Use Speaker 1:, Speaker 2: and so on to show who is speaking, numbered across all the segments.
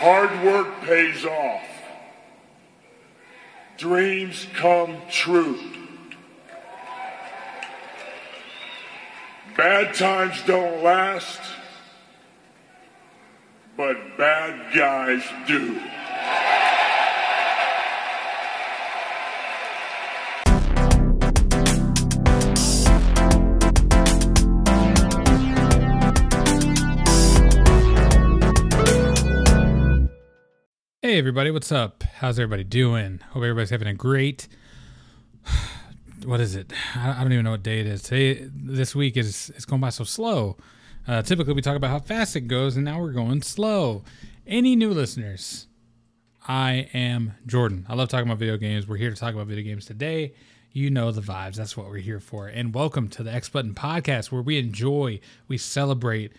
Speaker 1: Hard work pays off. Dreams come true. Bad times don't last, but bad guys do.
Speaker 2: Hey everybody, what's up? How's everybody doing? Hope everybody's having a great. What is it? I don't even know what day it is. Today, this week is it's going by so slow. Uh, typically, we talk about how fast it goes, and now we're going slow. Any new listeners? I am Jordan. I love talking about video games. We're here to talk about video games today. You know the vibes. That's what we're here for. And welcome to the X Button Podcast, where we enjoy, we celebrate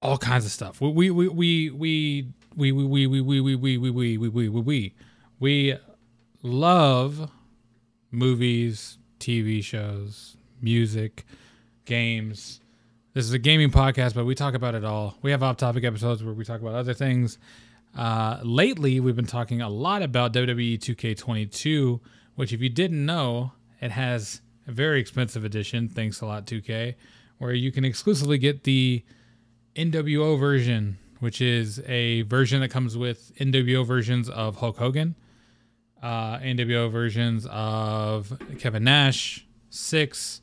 Speaker 2: all kinds of stuff. We we we we we we we we we we we we we we we we love movies, TV shows, music, games. This is a gaming podcast, but we talk about it all. We have off-topic episodes where we talk about other things. Uh, lately, we've been talking a lot about E WWE 2K22, which, if you didn't know, it has a very expensive edition. Thanks a lot, 2K, where you can exclusively get the NWO version, which is a version that comes with NWO versions of Hulk Hogan, uh, NWO versions of Kevin Nash, Syxx.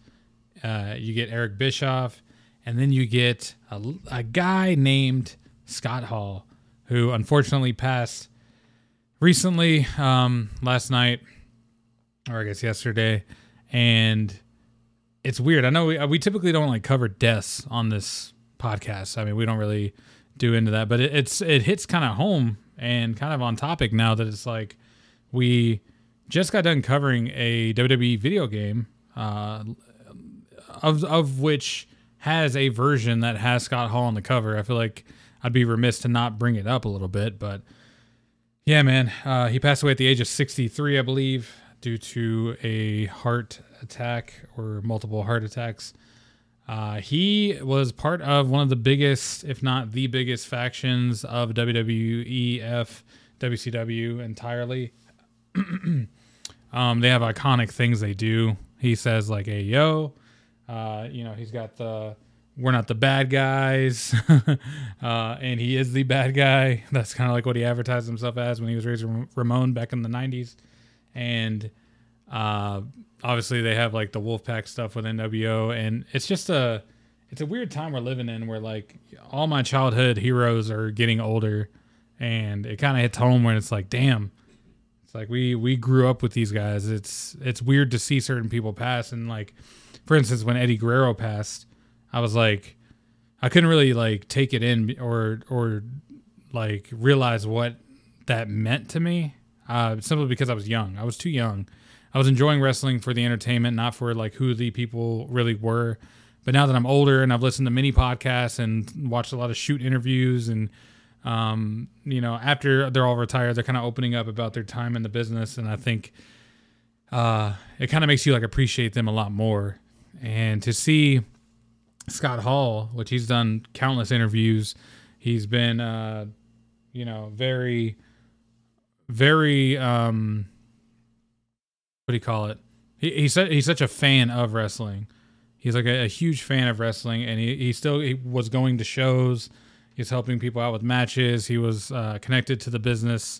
Speaker 2: Uh, you get Eric Bischoff, and then you get a, a guy named Scott Hall, who unfortunately passed recently, um, last night, or I guess yesterday, and it's weird. I know we, we typically don't like cover deaths on this podcast. I mean, we don't really do into that, but it, it's it hits kind of home and kind of on topic now that it's like we just got done covering a WWE video game, uh, of of which has a version that has Scott Hall on the cover. I feel like I'd be remiss to not bring it up a little bit, but yeah, man, uh, he passed away at the age of 63, I believe, due to a heart attack or multiple heart attacks. Uh, he was part of one of the biggest, if not the biggest, factions of WWEF, WCW entirely. um, they have iconic things they do. He says like, "Hey yo," uh, you know, he's got the "We're not the bad guys," uh, and he is the bad guy. That's kind of like what he advertised himself as when he was Razor Ramon back in the '90s, and uh, obviously they have like the Wolfpack stuff with NWO, and it's just a it's a weird time we're living in where like all my childhood heroes are getting older, and it kind of hits home when it's like, damn, it's like we we grew up with these guys. It's it's weird to see certain people pass, and like for instance, when Eddie Guerrero passed, I was like, I couldn't really like take it in or or like realize what that meant to me, uh, simply because I was young. I was too young. I was enjoying wrestling for the entertainment, not for like who the people really were. But now that I'm older and I've listened to many podcasts and watched a lot of shoot interviews and um, you know, after they're all retired, they're kind of opening up about their time in the business, and I think uh, it kind of makes you like appreciate them a lot more. And to see Scott Hall, which he's done countless interviews, he's been, uh, you know, very, very, um, what do you call it? He, he's he's such a fan of wrestling. He's like a, a huge fan of wrestling, and he, he still he was going to shows. He's helping people out with matches. He was uh, connected to the business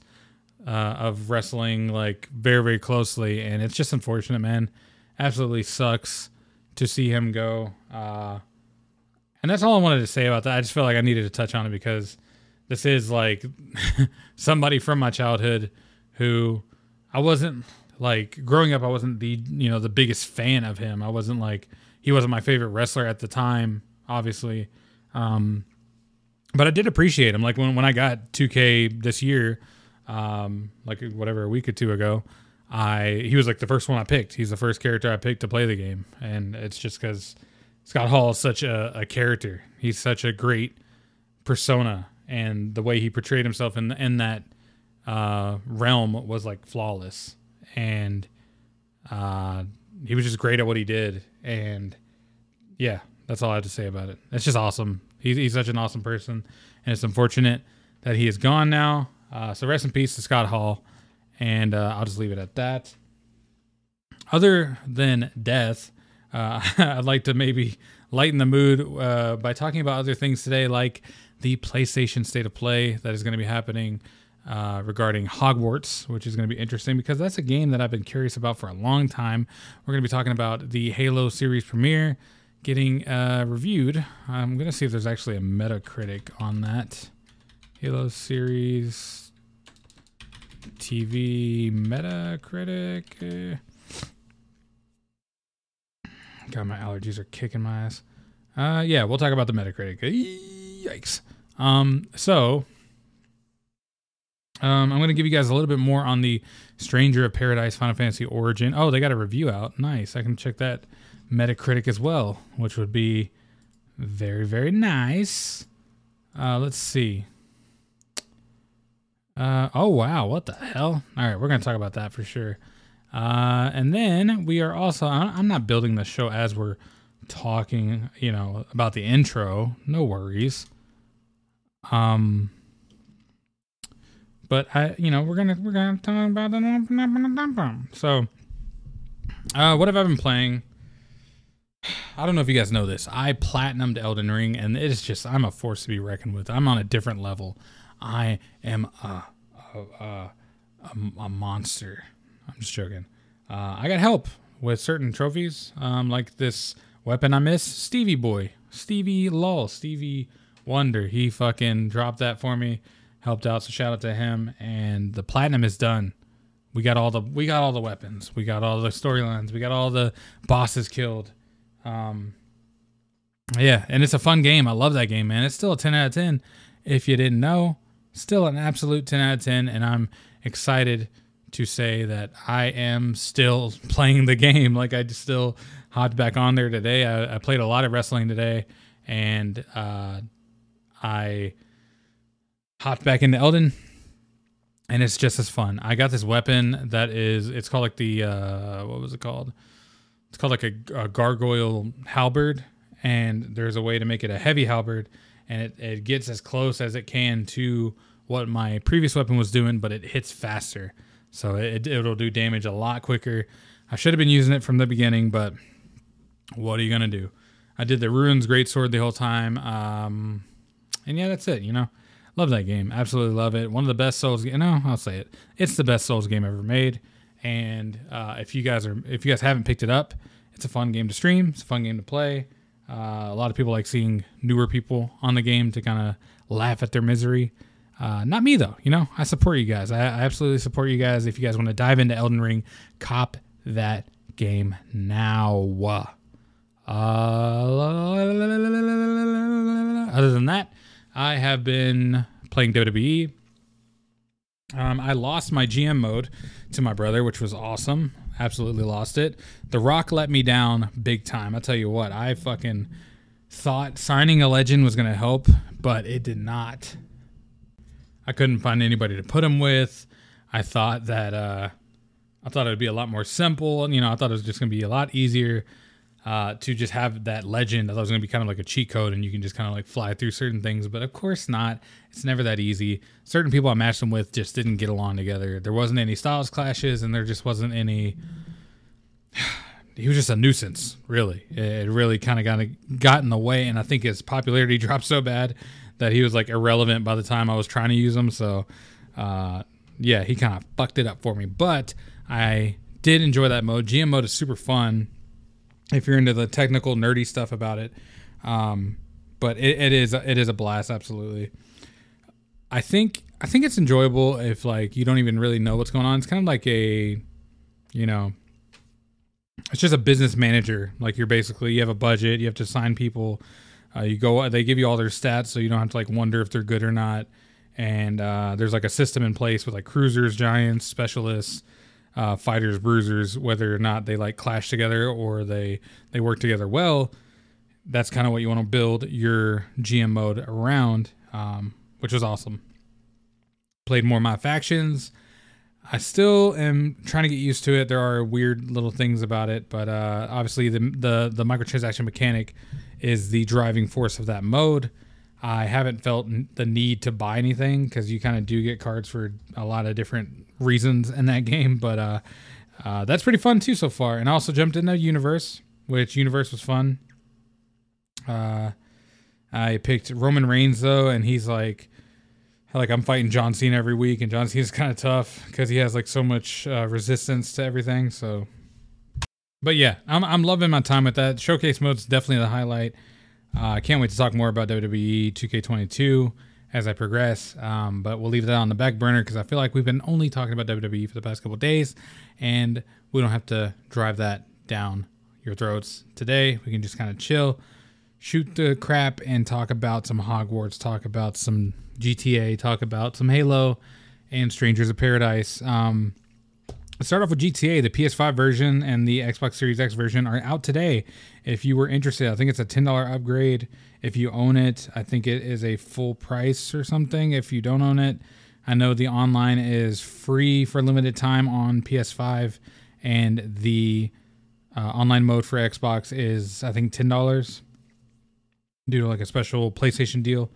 Speaker 2: uh, of wrestling like very very closely, and it's just unfortunate, man. Absolutely sucks to see him go. Uh, and that's all I wanted to say about that. I just felt like I needed to touch on it because this is like somebody from my childhood who I wasn't like growing up. I wasn't the you know the biggest fan of him. I wasn't like he wasn't my favorite wrestler at the time, obviously. Um, but I did appreciate him. Like when when I got 2K this year, um, like whatever a week or two ago, I he was like the first one I picked. He's the first character I picked to play the game, and it's just because Scott Hall is such a, a character. He's such a great persona, and the way he portrayed himself in in that uh, realm was like flawless. And uh, he was just great at what he did. And yeah, that's all I have to say about it. It's just awesome. He's, he's such an awesome person, and it's unfortunate that he is gone now. Uh, so rest in peace to Scott Hall, and uh, I'll just leave it at that. Other than death, uh, I'd like to maybe lighten the mood uh, by talking about other things today, like the PlayStation State of Play that is going to be happening uh, regarding Hogwarts, which is going to be interesting because that's a game that I've been curious about for a long time. We're going to be talking about the Halo series premiere getting uh, reviewed. I'm going to see if there's actually a Metacritic on that. Halo series TV Metacritic. Uh, God, my allergies are kicking my ass. Uh, yeah, we'll talk about the Metacritic. Yikes. Um, so um, I'm going to give you guys a little bit more on the Stranger of Paradise Final Fantasy Origin. Oh, they got a review out. Nice. I can check that Metacritic as well, which would be very, very nice. Uh, let's see. Uh, oh, wow. What the hell? All right, we're going to talk about that for sure. Uh, and then we are also, I'm not building the show as we're talking, you know, about the intro. No worries. Um, but I, you know, we're gonna we're gonna talk about the so. Uh, what have I been playing? I don't know if you guys know this. I platinumed Elden Ring, and it is just I'm a force to be reckoned with. I'm on a different level. I am a a, a, a monster. I'm just joking. Uh, I got help with certain trophies, um, like this weapon I miss, Stevie Boy, Stevie Lull, Stevie Wonder. He fucking dropped that for me helped out. So shout out to him. And the platinum is done. We got all the we got all the weapons. We got all the storylines. We got all the bosses killed. Um, yeah, and it's a fun game. I love that game, man. It's still a 10 out of 10. If you didn't know, still an absolute 10 out of 10. And I'm excited to say that I am still playing the game. Like I just still hopped back on there today. I, I played a lot of wrestling today, and uh, I hopped back into Elden, and it's just as fun. I got this weapon that is it's called like the uh, what was it called? It's called like a, a gargoyle halberd, and there's a way to make it a heavy halberd, and it, it gets as close as it can to what my previous weapon was doing, but it hits faster, so it it'll do damage a lot quicker. I should have been using it from the beginning, but what are you gonna do? I did the ruins great sword the whole time, um, and yeah, that's it. You know. Love that game. Absolutely love it. One of the best Souls. No, I'll say it. It's the best Souls game ever made. And uh, if you guys are, if you guys haven't picked it up, it's a fun game to stream. It's a fun game to play. Uh, a lot of people like seeing newer people on the game to kind of laugh at their misery. Uh, not me though. You know, I support you guys. I, I absolutely support you guys. If you guys want to dive into Elden Ring, cop that game now. Uh, other than that, I have been playing WWE. Um, I lost my GM mode to my brother, which was awesome. Absolutely lost it. The Rock let me down big time. I'll tell you what, I fucking thought signing a legend was going to help, but it did not. I couldn't find anybody to put him with. I thought that uh, I thought it would be a lot more simple. You know, I thought it was just going to be a lot easier uh, to just have that legend. I thought it was going to be kind of like a cheat code and you can just kind of like fly through certain things, but of course not. It's never that easy. Certain people I matched them with just didn't get along together. There wasn't any styles clashes and there just wasn't any. he was just a nuisance, really. It really kind of got got in the way, and I think his popularity dropped so bad that he was like irrelevant by the time I was trying to use him. So, uh, yeah, he kind of fucked it up for me. But I did enjoy that mode. GM mode is super fun if you're into the technical nerdy stuff about it. Um, but it, it is it is a blast, absolutely. I think I think it's enjoyable if like you don't even really know what's going on. It's kind of like a, you know, it's just a business manager. Like you're basically you have a budget, you have to sign people. Uh, you go, they give you all their stats, so you don't have to like wonder if they're good or not. And uh, there's like a system in place with like cruisers, giants, specialists, uh, fighters, bruisers, whether or not they like clash together or they they work together well. That's kind of what you want to build your GM mode around, um, which was awesome. Played more my factions. I still am trying to get used to it. There are weird little things about it, but uh, obviously the, the the microtransaction mechanic is the driving force of that mode. I haven't felt the need to buy anything because you kind of do get cards for a lot of different reasons in that game. But uh, uh, that's pretty fun too so far. And I also jumped into Universe, which Universe was fun. Uh, I picked Roman Reigns though, and he's like, like I'm fighting John Cena every week, and John Cena's kind of tough because he has like so much uh, resistance to everything. So, but yeah, I'm I'm loving my time with that. Showcase mode. mode's definitely the highlight. Uh, I can't wait to talk more about WWE 2K22 as I progress. Um, but we'll leave that on the back burner because I feel like we've been only talking about WWE for the past couple days, and we don't have to drive that down your throats today. We can just kind of chill, shoot the crap, and talk about some Hogwarts, talk about some GTA, talk about some Halo, and Strangers of Paradise. Um, Let's start off with GTA. The PS5 version and the Xbox Series X version are out today. If you were interested, I think it's a $10 upgrade. If you own it, I think it is a full price or something. If you don't own it, I know the online is free for limited time on PS5, and the uh, online mode for Xbox is, I think, $10 due to like a special PlayStation deal.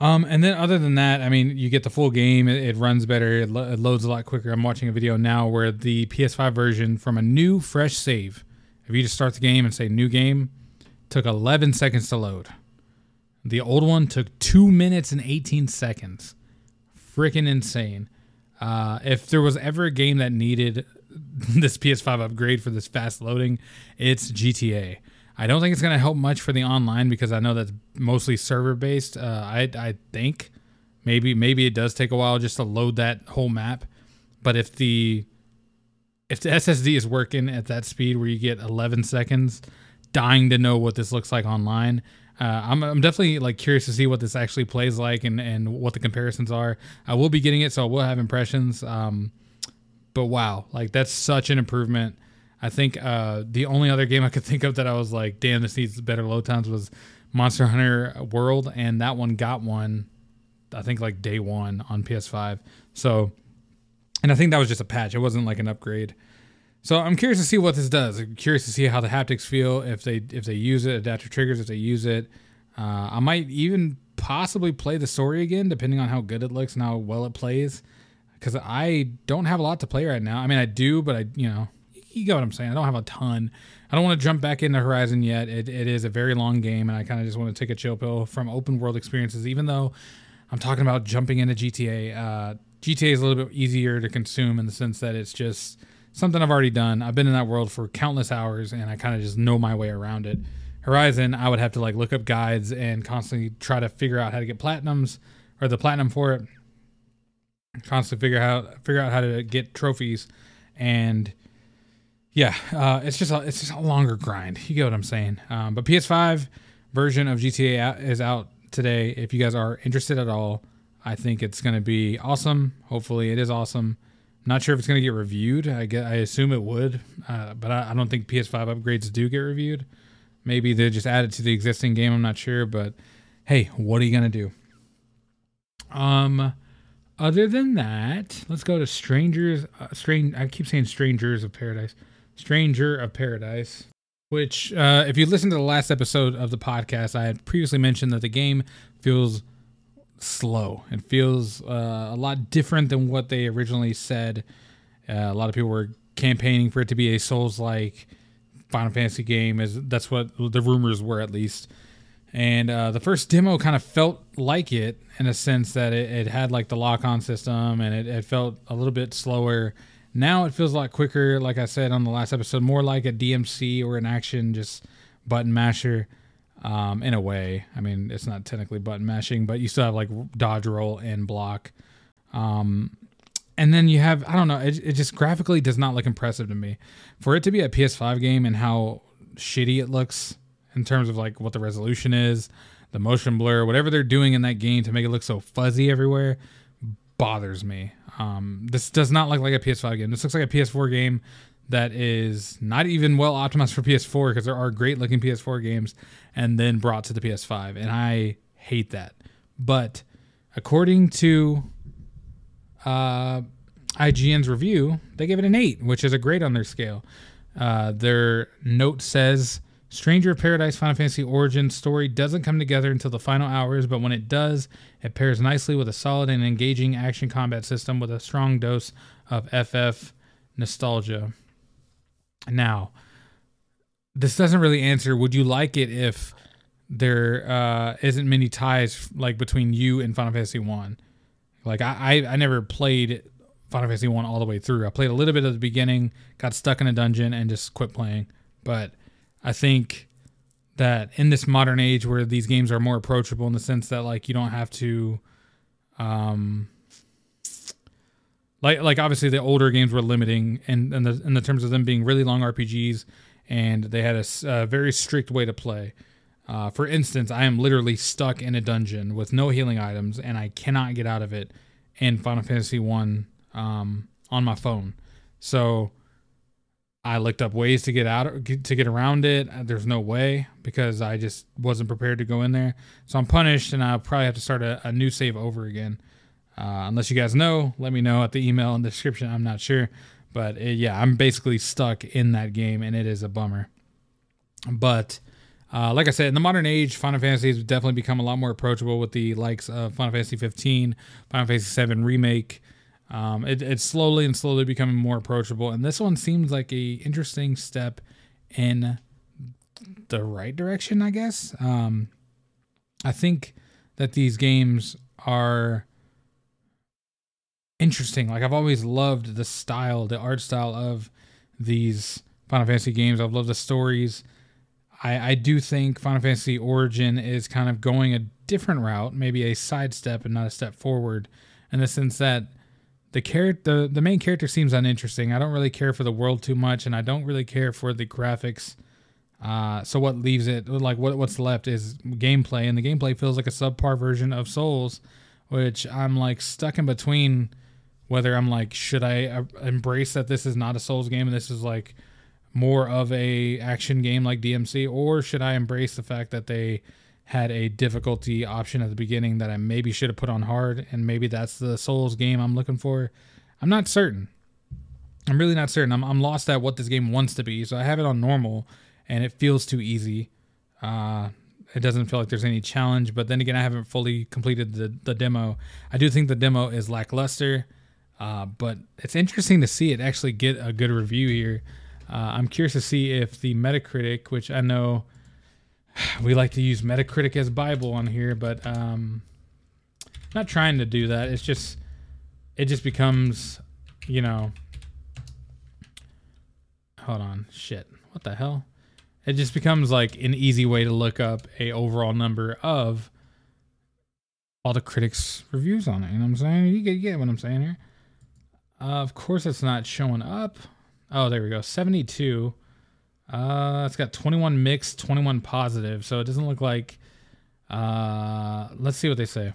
Speaker 2: Um, and then other than that, I mean, you get the full game. It, it runs better. It, lo- it loads a lot quicker. I'm watching a video now where the PS5 version from a new fresh save, if you just start the game and say new game, took 11 seconds to load. The old one took two minutes and 18 seconds. Freaking insane. Uh, if there was ever a game that needed this PS5 upgrade for this fast loading, it's GTA. I don't think it's going to help much for the online because I know that's mostly server based. Uh, I I think maybe maybe it does take a while just to load that whole map, but if the if the SSD is working at that speed where you get 11 seconds, dying to know what this looks like online. Uh, I'm, I'm definitely like curious to see what this actually plays like and, and what the comparisons are. I will be getting it, so I will have impressions. Um, but wow, like that's such an improvement. I think uh, the only other game I could think of that I was like, damn, this needs better load times was Monster Hunter World, and that one got one, I think like day one on PS5. So, and I think that was just a patch. It wasn't like an upgrade. So I'm curious to see what this does. I'm curious to see how the haptics feel if they if they use it, adaptive triggers if they use it. Uh, I might even possibly play the story again, depending on how good it looks and how well it plays. Because I don't have a lot to play right now. I mean, I do, but I you know you get what I'm saying. I don't have a ton. I don't want to jump back into Horizon yet. It, it is a very long game, and I kind of just want to take a chill pill from open world experiences. Even though I'm talking about jumping into GTA, uh, GTA is a little bit easier to consume in the sense that it's just something I've already done. I've been in that world for countless hours, and I kind of just know my way around it. Horizon, I would have to like look up guides and constantly try to figure out how to get platinums or the platinum for it. Constantly figure out figure out how to get trophies, and yeah, uh, it's just a, it's just a longer grind. You get what I'm saying. Um, but PS5 version of GTA is out today. If you guys are interested at all, I think it's going to be awesome. Hopefully, it is awesome. Not sure if it's going to get reviewed. I get, I assume it would, uh, but I, I don't think PS5 upgrades do get reviewed. Maybe they just add it to the existing game. I'm not sure, but hey, what are you going to do? Um, other than that, let's go to Strangers. Uh, Strange. I keep saying Strangers of Paradise. Stranger of Paradise. Which, uh, if you listen to the last episode of the podcast, I had previously mentioned that the game feels slow. It feels uh, a lot different than what they originally said. Uh, a lot of people were campaigning for it to be a Souls-like Final Fantasy game. Is that's what the rumors were at least. And uh, the first demo kind of felt like it in a sense that it, it had like the lock-on system and it, it felt a little bit slower. Now it feels a lot quicker. Like I said on the last episode, more like a DMC or an action just button masher um, in a way. I mean, it's not technically button mashing, but you still have like dodge roll and block. Um, and then you have, I don't know, it, it just graphically does not look impressive to me. For it to be a PS5 game and how shitty it looks in terms of like what the resolution is, the motion blur, whatever they're doing in that game to make it look so fuzzy everywhere bothers me. Um, this does not look like a PS5 game. This looks like a PS4 game that is not even well optimized for PS4 because there are great looking PS4 games and then brought to the PS5. And I hate that. But according to uh, IGN's review, they give it an 8, which is a great on their scale. Uh, their note says Stranger of Paradise Final Fantasy Origin story doesn't come together until the final hours, but when it does, it pairs nicely with a solid and engaging action combat system with a strong dose of FF nostalgia. Now, this doesn't really answer would you like it if there uh, isn't many ties like between you and Final Fantasy 1? Like I, I I never played Final Fantasy 1 all the way through. I played a little bit at the beginning, got stuck in a dungeon and just quit playing. But I think that in this modern age where these games are more approachable in the sense that like you don't have to um like like obviously the older games were limiting and in, the in the terms of them being really long RPGs and they had a, a very strict way to play. Uh, for instance, I am literally stuck in a dungeon with no healing items and I cannot get out of it in Final Fantasy 1 um, on my phone. So I looked up ways to get out to get around it. There's no way because I just wasn't prepared to go in there. So I'm punished, and I'll probably have to start a, a new save over again. Uh, unless you guys know, let me know at the email in the description. I'm not sure, but it, yeah, I'm basically stuck in that game, and it is a bummer. But uh, like I said, in the modern age, Final Fantasy has definitely become a lot more approachable with the likes of Final Fantasy 15, Final Fantasy 7 remake. Um, it, it's slowly and slowly becoming more approachable, and this one seems like a interesting step in the right direction, I guess. Um, I think that these games are interesting. Like I've always loved the style, the art style of these Final Fantasy games. I've loved the stories. I, I do think Final Fantasy Origin is kind of going a different route, maybe a sidestep and not a step forward, in the sense that the character the, the main character seems uninteresting. I don't really care for the world too much, and I don't really care for the graphics. Uh, so what leaves it like what what's left is gameplay, and the gameplay feels like a subpar version of Souls, which I'm like stuck in between whether I'm like should I uh, embrace that this is not a Souls game and this is like more of a action game like DMC, or should I embrace the fact that they had a difficulty option at the beginning that I maybe should have put on hard, and maybe that's the Souls game I'm looking for. I'm not certain. I'm really not certain. I'm, I'm lost at what this game wants to be, so I have it on normal, and it feels too easy. Uh, it doesn't feel like there's any challenge, but then again, I haven't fully completed the, the demo. I do think the demo is lackluster, uh, but it's interesting to see it actually get a good review here. Uh, I'm curious to see if the Metacritic, which I know we like to use Metacritic as Bible on here, but um, not trying to do that. It's just it just becomes, you know. Hold on, shit. What the hell? It just becomes like an easy way to look up a overall number of all the critics' reviews on it. You know what I'm saying? You get, you get what I'm saying here. Uh, of course, it's not showing up. Oh, there we go. 72. Uh, it's got 21 mixed, 21 positive, so it doesn't look like. Uh, let's see what they say.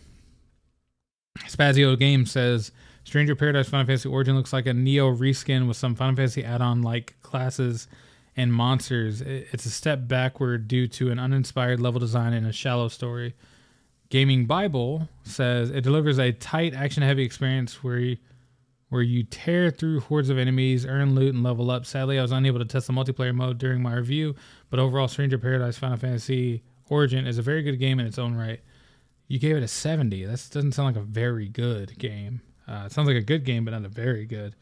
Speaker 2: Spazio Game says Stranger Paradise Final Fantasy Origin looks like a Nioh reskin with some Final Fantasy add-on like classes and monsters. It's a step backward due to an uninspired level design and a shallow story. Gaming Bible says it delivers a tight, action-heavy experience where. You, where you tear through hordes of enemies, earn loot, and level up. Sadly, I was unable to test the multiplayer mode during my review, but overall, Stranger Paradise Final Fantasy Origin is a very good game in its own right. You gave it a 70. That doesn't sound like a very good game. Uh, it sounds like a good game, but not a very good.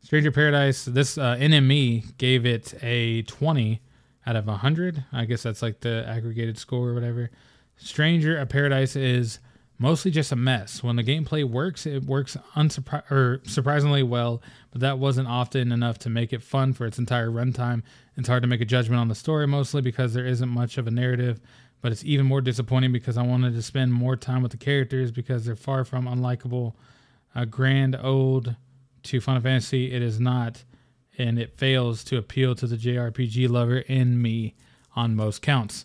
Speaker 2: Stranger Paradise, this uh, NME gave it a 20 out of 100. I guess that's like the aggregated score or whatever. Stranger Paradise is mostly just a mess. When the gameplay works, it works unsurpri- or surprisingly well, but that wasn't often enough to make it fun for its entire runtime. It's hard to make a judgment on the story, mostly because there isn't much of a narrative, but it's even more disappointing because I wanted to spend more time with the characters because they're far from unlikable. A grand old to Final Fantasy, it is not, and it fails to appeal to the JRPG lover in me on most counts.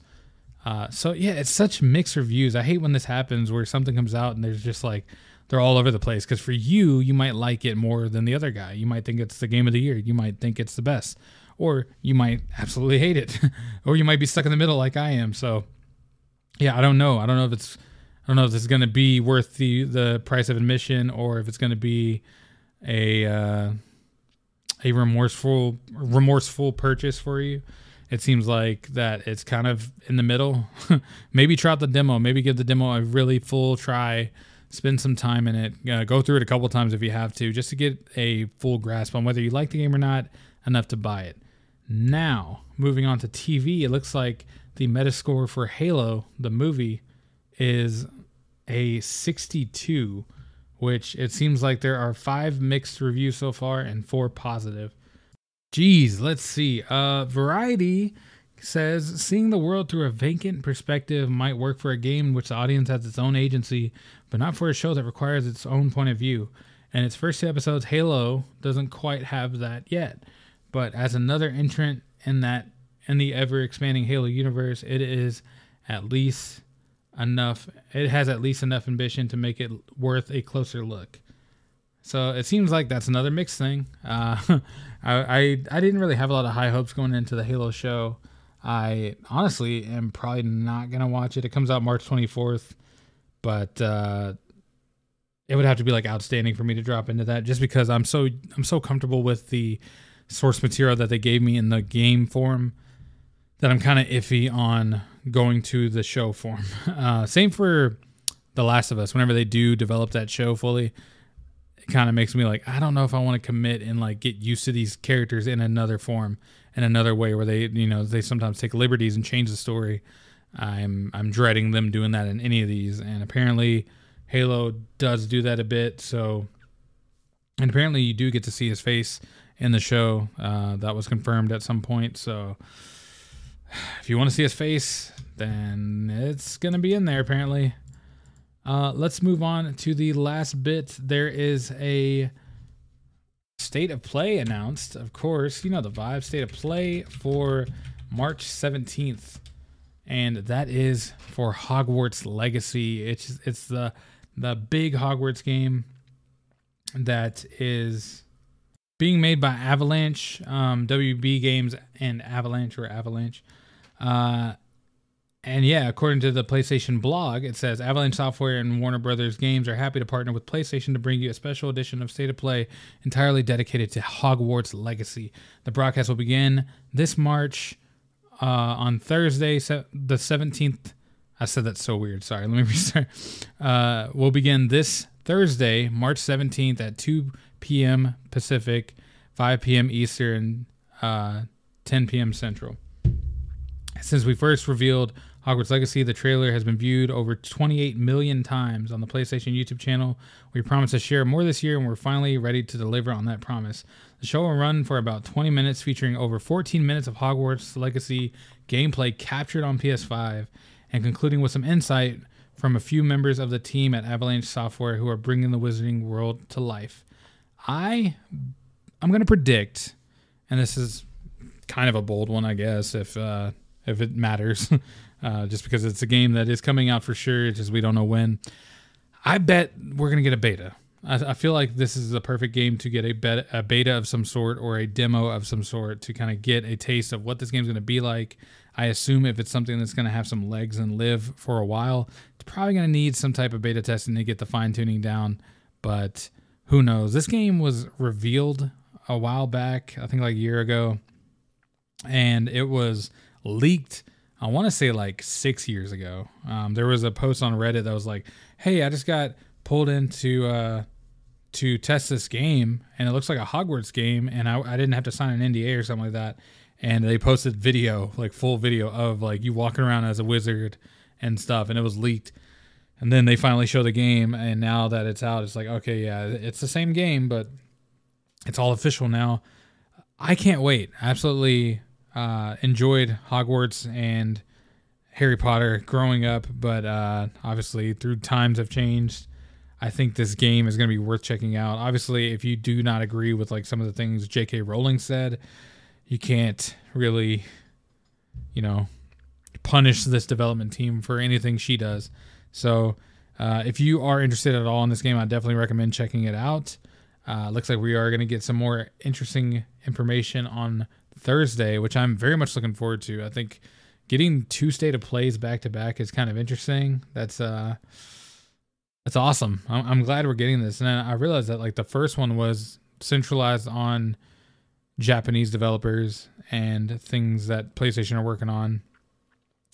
Speaker 2: Uh, so yeah, it's such mixed reviews. I hate when this happens where something comes out and there's just like they're all over the place. Because for you, you might like it more than the other guy. You might think it's the game of the year. You might think it's the best, or you might absolutely hate it, or you might be stuck in the middle like I am. So yeah, I don't know. I don't know if it's I don't know if this is going to be worth the the price of admission or if it's going to be a uh, a remorseful remorseful purchase for you it seems like that it's kind of in the middle. maybe try out the demo. Maybe give the demo a really full try. Spend some time in it. Uh, go through it a couple times if you have to, just to get a full grasp on whether you like the game or not enough to buy it. Now, moving on to TV, it looks like the Metascore for Halo, the movie, is a 62, which it seems like there are five mixed reviews so far and four positive. Geez, let's see. Uh, Variety says seeing the world through a vacant perspective might work for a game in which the audience has its own agency, but not for a show that requires its own point of view. And its first two episodes, Halo, doesn't quite have that yet. But as another entrant in that in the ever expanding Halo universe, it is at least enough. It has at least enough ambition to make it worth a closer look. So it seems like that's another mixed thing. Uh, I, I I didn't really have a lot of high hopes going into the Halo show. I honestly am probably not gonna watch it. It comes out March 24th, but uh, it would have to be like outstanding for me to drop into that, just because I'm so I'm so comfortable with the source material that they gave me in the game form that I'm kind of iffy on going to the show form. Uh, same for The Last of Us. Whenever they do develop that show fully, it kind of makes me like, I don't know if I want to commit and like get used to these characters in another form, in another way where they, you know, they sometimes take liberties and change the story. I'm I'm dreading them doing that in any of these, and apparently Halo does do that a bit. So, and apparently you do get to see his face in the show. Uh, that was confirmed at some point. So, if you want to see his face, then it's gonna be in there apparently. Uh, let's move on to the last bit. There is a state of play announced. Of course, you know the vibe. State of play for March 17th, and that is for Hogwarts Legacy. It's it's the the big Hogwarts game that is being made by Avalanche, um, WB Games, and Avalanche or Avalanche. Uh, and yeah, according to the PlayStation blog, it says Avalanche Software and Warner Brothers Games are happy to partner with PlayStation to bring you a special edition of State of Play entirely dedicated to Hogwarts Legacy. The broadcast will begin this March uh, on Thursday, the 17th. I said that so weird. Sorry. Let me restart. Uh, we'll begin this Thursday, March 17th at 2 p.m. Pacific, 5 p.m. Eastern, uh, 10 p.m. Central. Since we first revealed Hogwarts Legacy, the trailer has been viewed over 28 million times on the PlayStation YouTube channel. We promise to share more this year, and we're finally ready to deliver on that promise. The show will run for about 20 minutes, featuring over 14 minutes of Hogwarts Legacy gameplay captured on PS5, and concluding with some insight from a few members of the team at Avalanche Software who are bringing the Wizarding world to life. I, I'm going to predict, and this is kind of a bold one, I guess, if uh, if it matters, uh, just because it's a game that is coming out for sure. It's just we don't know when. I bet we're gonna get a beta. I, I feel like this is the perfect game to get a beta, a beta of some sort or a demo of some sort to kind of get a taste of what this game's gonna be like. I assume if it's something that's gonna have some legs and live for a while, it's probably gonna need some type of beta testing to get the fine tuning down. But who knows? This game was revealed a while back, I think like a year ago, and it was leaked. I want to say like six years ago. Um, there was a post on Reddit that was like, "Hey, I just got pulled into uh, to test this game, and it looks like a Hogwarts game, and I, I didn't have to sign an NDA or something like that." And they posted video, like full video of like you walking around as a wizard and stuff, and it was leaked. And then they finally show the game, and now that it's out, it's like, okay, yeah, it's the same game, but it's all official now. I can't wait. Absolutely uh, enjoyed Hogwarts and Harry Potter growing up, but uh, obviously through times have changed. I think this game is going to be worth checking out. Obviously, if you do not agree with like some of the things J.K. Rowling said, you can't really, you know, punish this development team for anything she does. So, uh, if you are interested at all in this game, I definitely recommend checking it out. Uh, looks like we are going to get some more interesting information on Thursday, which I'm very much looking forward to. I think getting two state of plays back to back is kind of interesting. That's uh, that's awesome. I'm, I'm glad we're getting this. And I realized that like the first one was centralized on Japanese developers, and things that PlayStation are working on.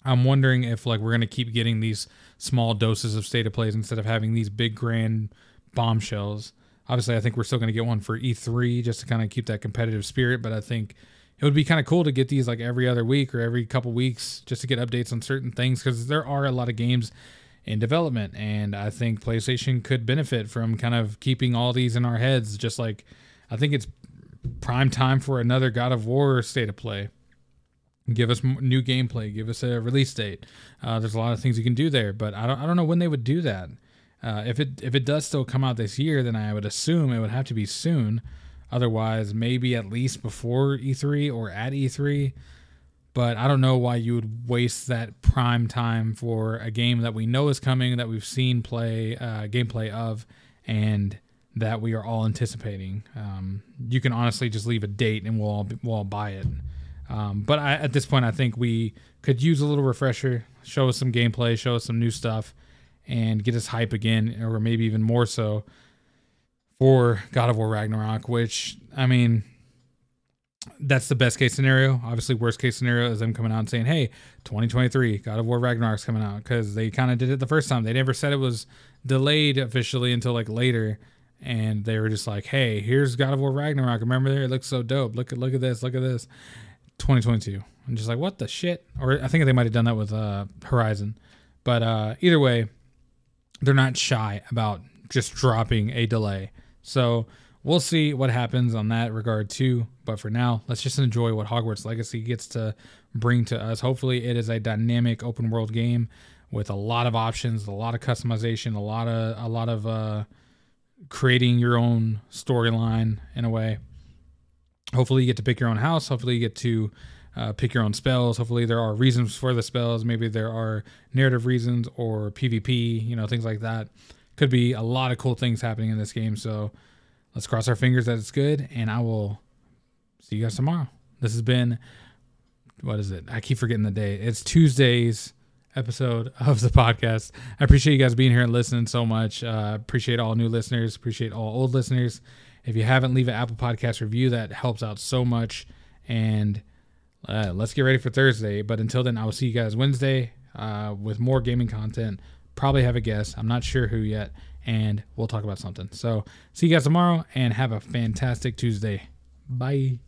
Speaker 2: I'm wondering if like we're gonna keep getting these small doses of state of plays instead of having these big grand bombshells. Obviously, I think we're still gonna get one for E3 just to kind of keep that competitive spirit. But I think it would be kind of cool to get these like every other week or every couple weeks just to get updates on certain things because there are a lot of games in development, and I think PlayStation could benefit from kind of keeping all these in our heads. Just like I think it's prime time for another God of War state of play give us new gameplay, give us a release date. Uh, there's a lot of things you can do there, but I don't I don't know when they would do that. Uh, if it if it does still come out this year, then I would assume it would have to be soon. Otherwise, maybe at least before E3 or at E3. But I don't know why you would waste that prime time for a game that we know is coming, that we've seen play uh, gameplay of, and that we are all anticipating. Um, you can honestly just leave a date and we'll all, we'll all buy it. Um, but I, at this point, I think we could use a little refresher, show us some gameplay, show us some new stuff, and get us hype again, or maybe even more so for God of War Ragnarok. Which I mean, that's the best case scenario. Obviously, worst case scenario is them coming out and saying, "Hey, 2023, God of War Ragnarok's coming out," because they kind of did it the first time. They never said it was delayed officially until like later, and they were just like, "Hey, here's God of War Ragnarok. Remember there? It looks so dope. Look at look at this. Look at this." 2022. I'm just like, what the shit? Or I think they might have done that with uh, Horizon. But uh, either way, they're not shy about just dropping a delay. So we'll see what happens on that regard too. But for now, let's just enjoy what Hogwarts Legacy gets to bring to us. Hopefully, it is a dynamic open world game with a lot of options, a lot of customization, a lot of a lot of uh, creating your own storyline in a way. Hopefully you get to pick your own house. Hopefully you get to uh, pick your own spells. Hopefully there are reasons for the spells. Maybe there are narrative reasons or pvp you know things like that could be a lot of cool things happening in this game so let's cross our fingers that it's good and i will see you guys tomorrow this has been what is it i keep forgetting the day it's tuesdays episode of the podcast i appreciate you guys being here and listening so much uh, appreciate all new listeners appreciate all old listeners if you haven't, leave an Apple Podcast review. That helps out so much. And uh, let's get ready for Thursday. But until then, I will see you guys Wednesday uh, with more gaming content. Probably have a guest. I'm not sure who yet. And we'll talk about something. So see you guys tomorrow and have a fantastic Tuesday. Bye.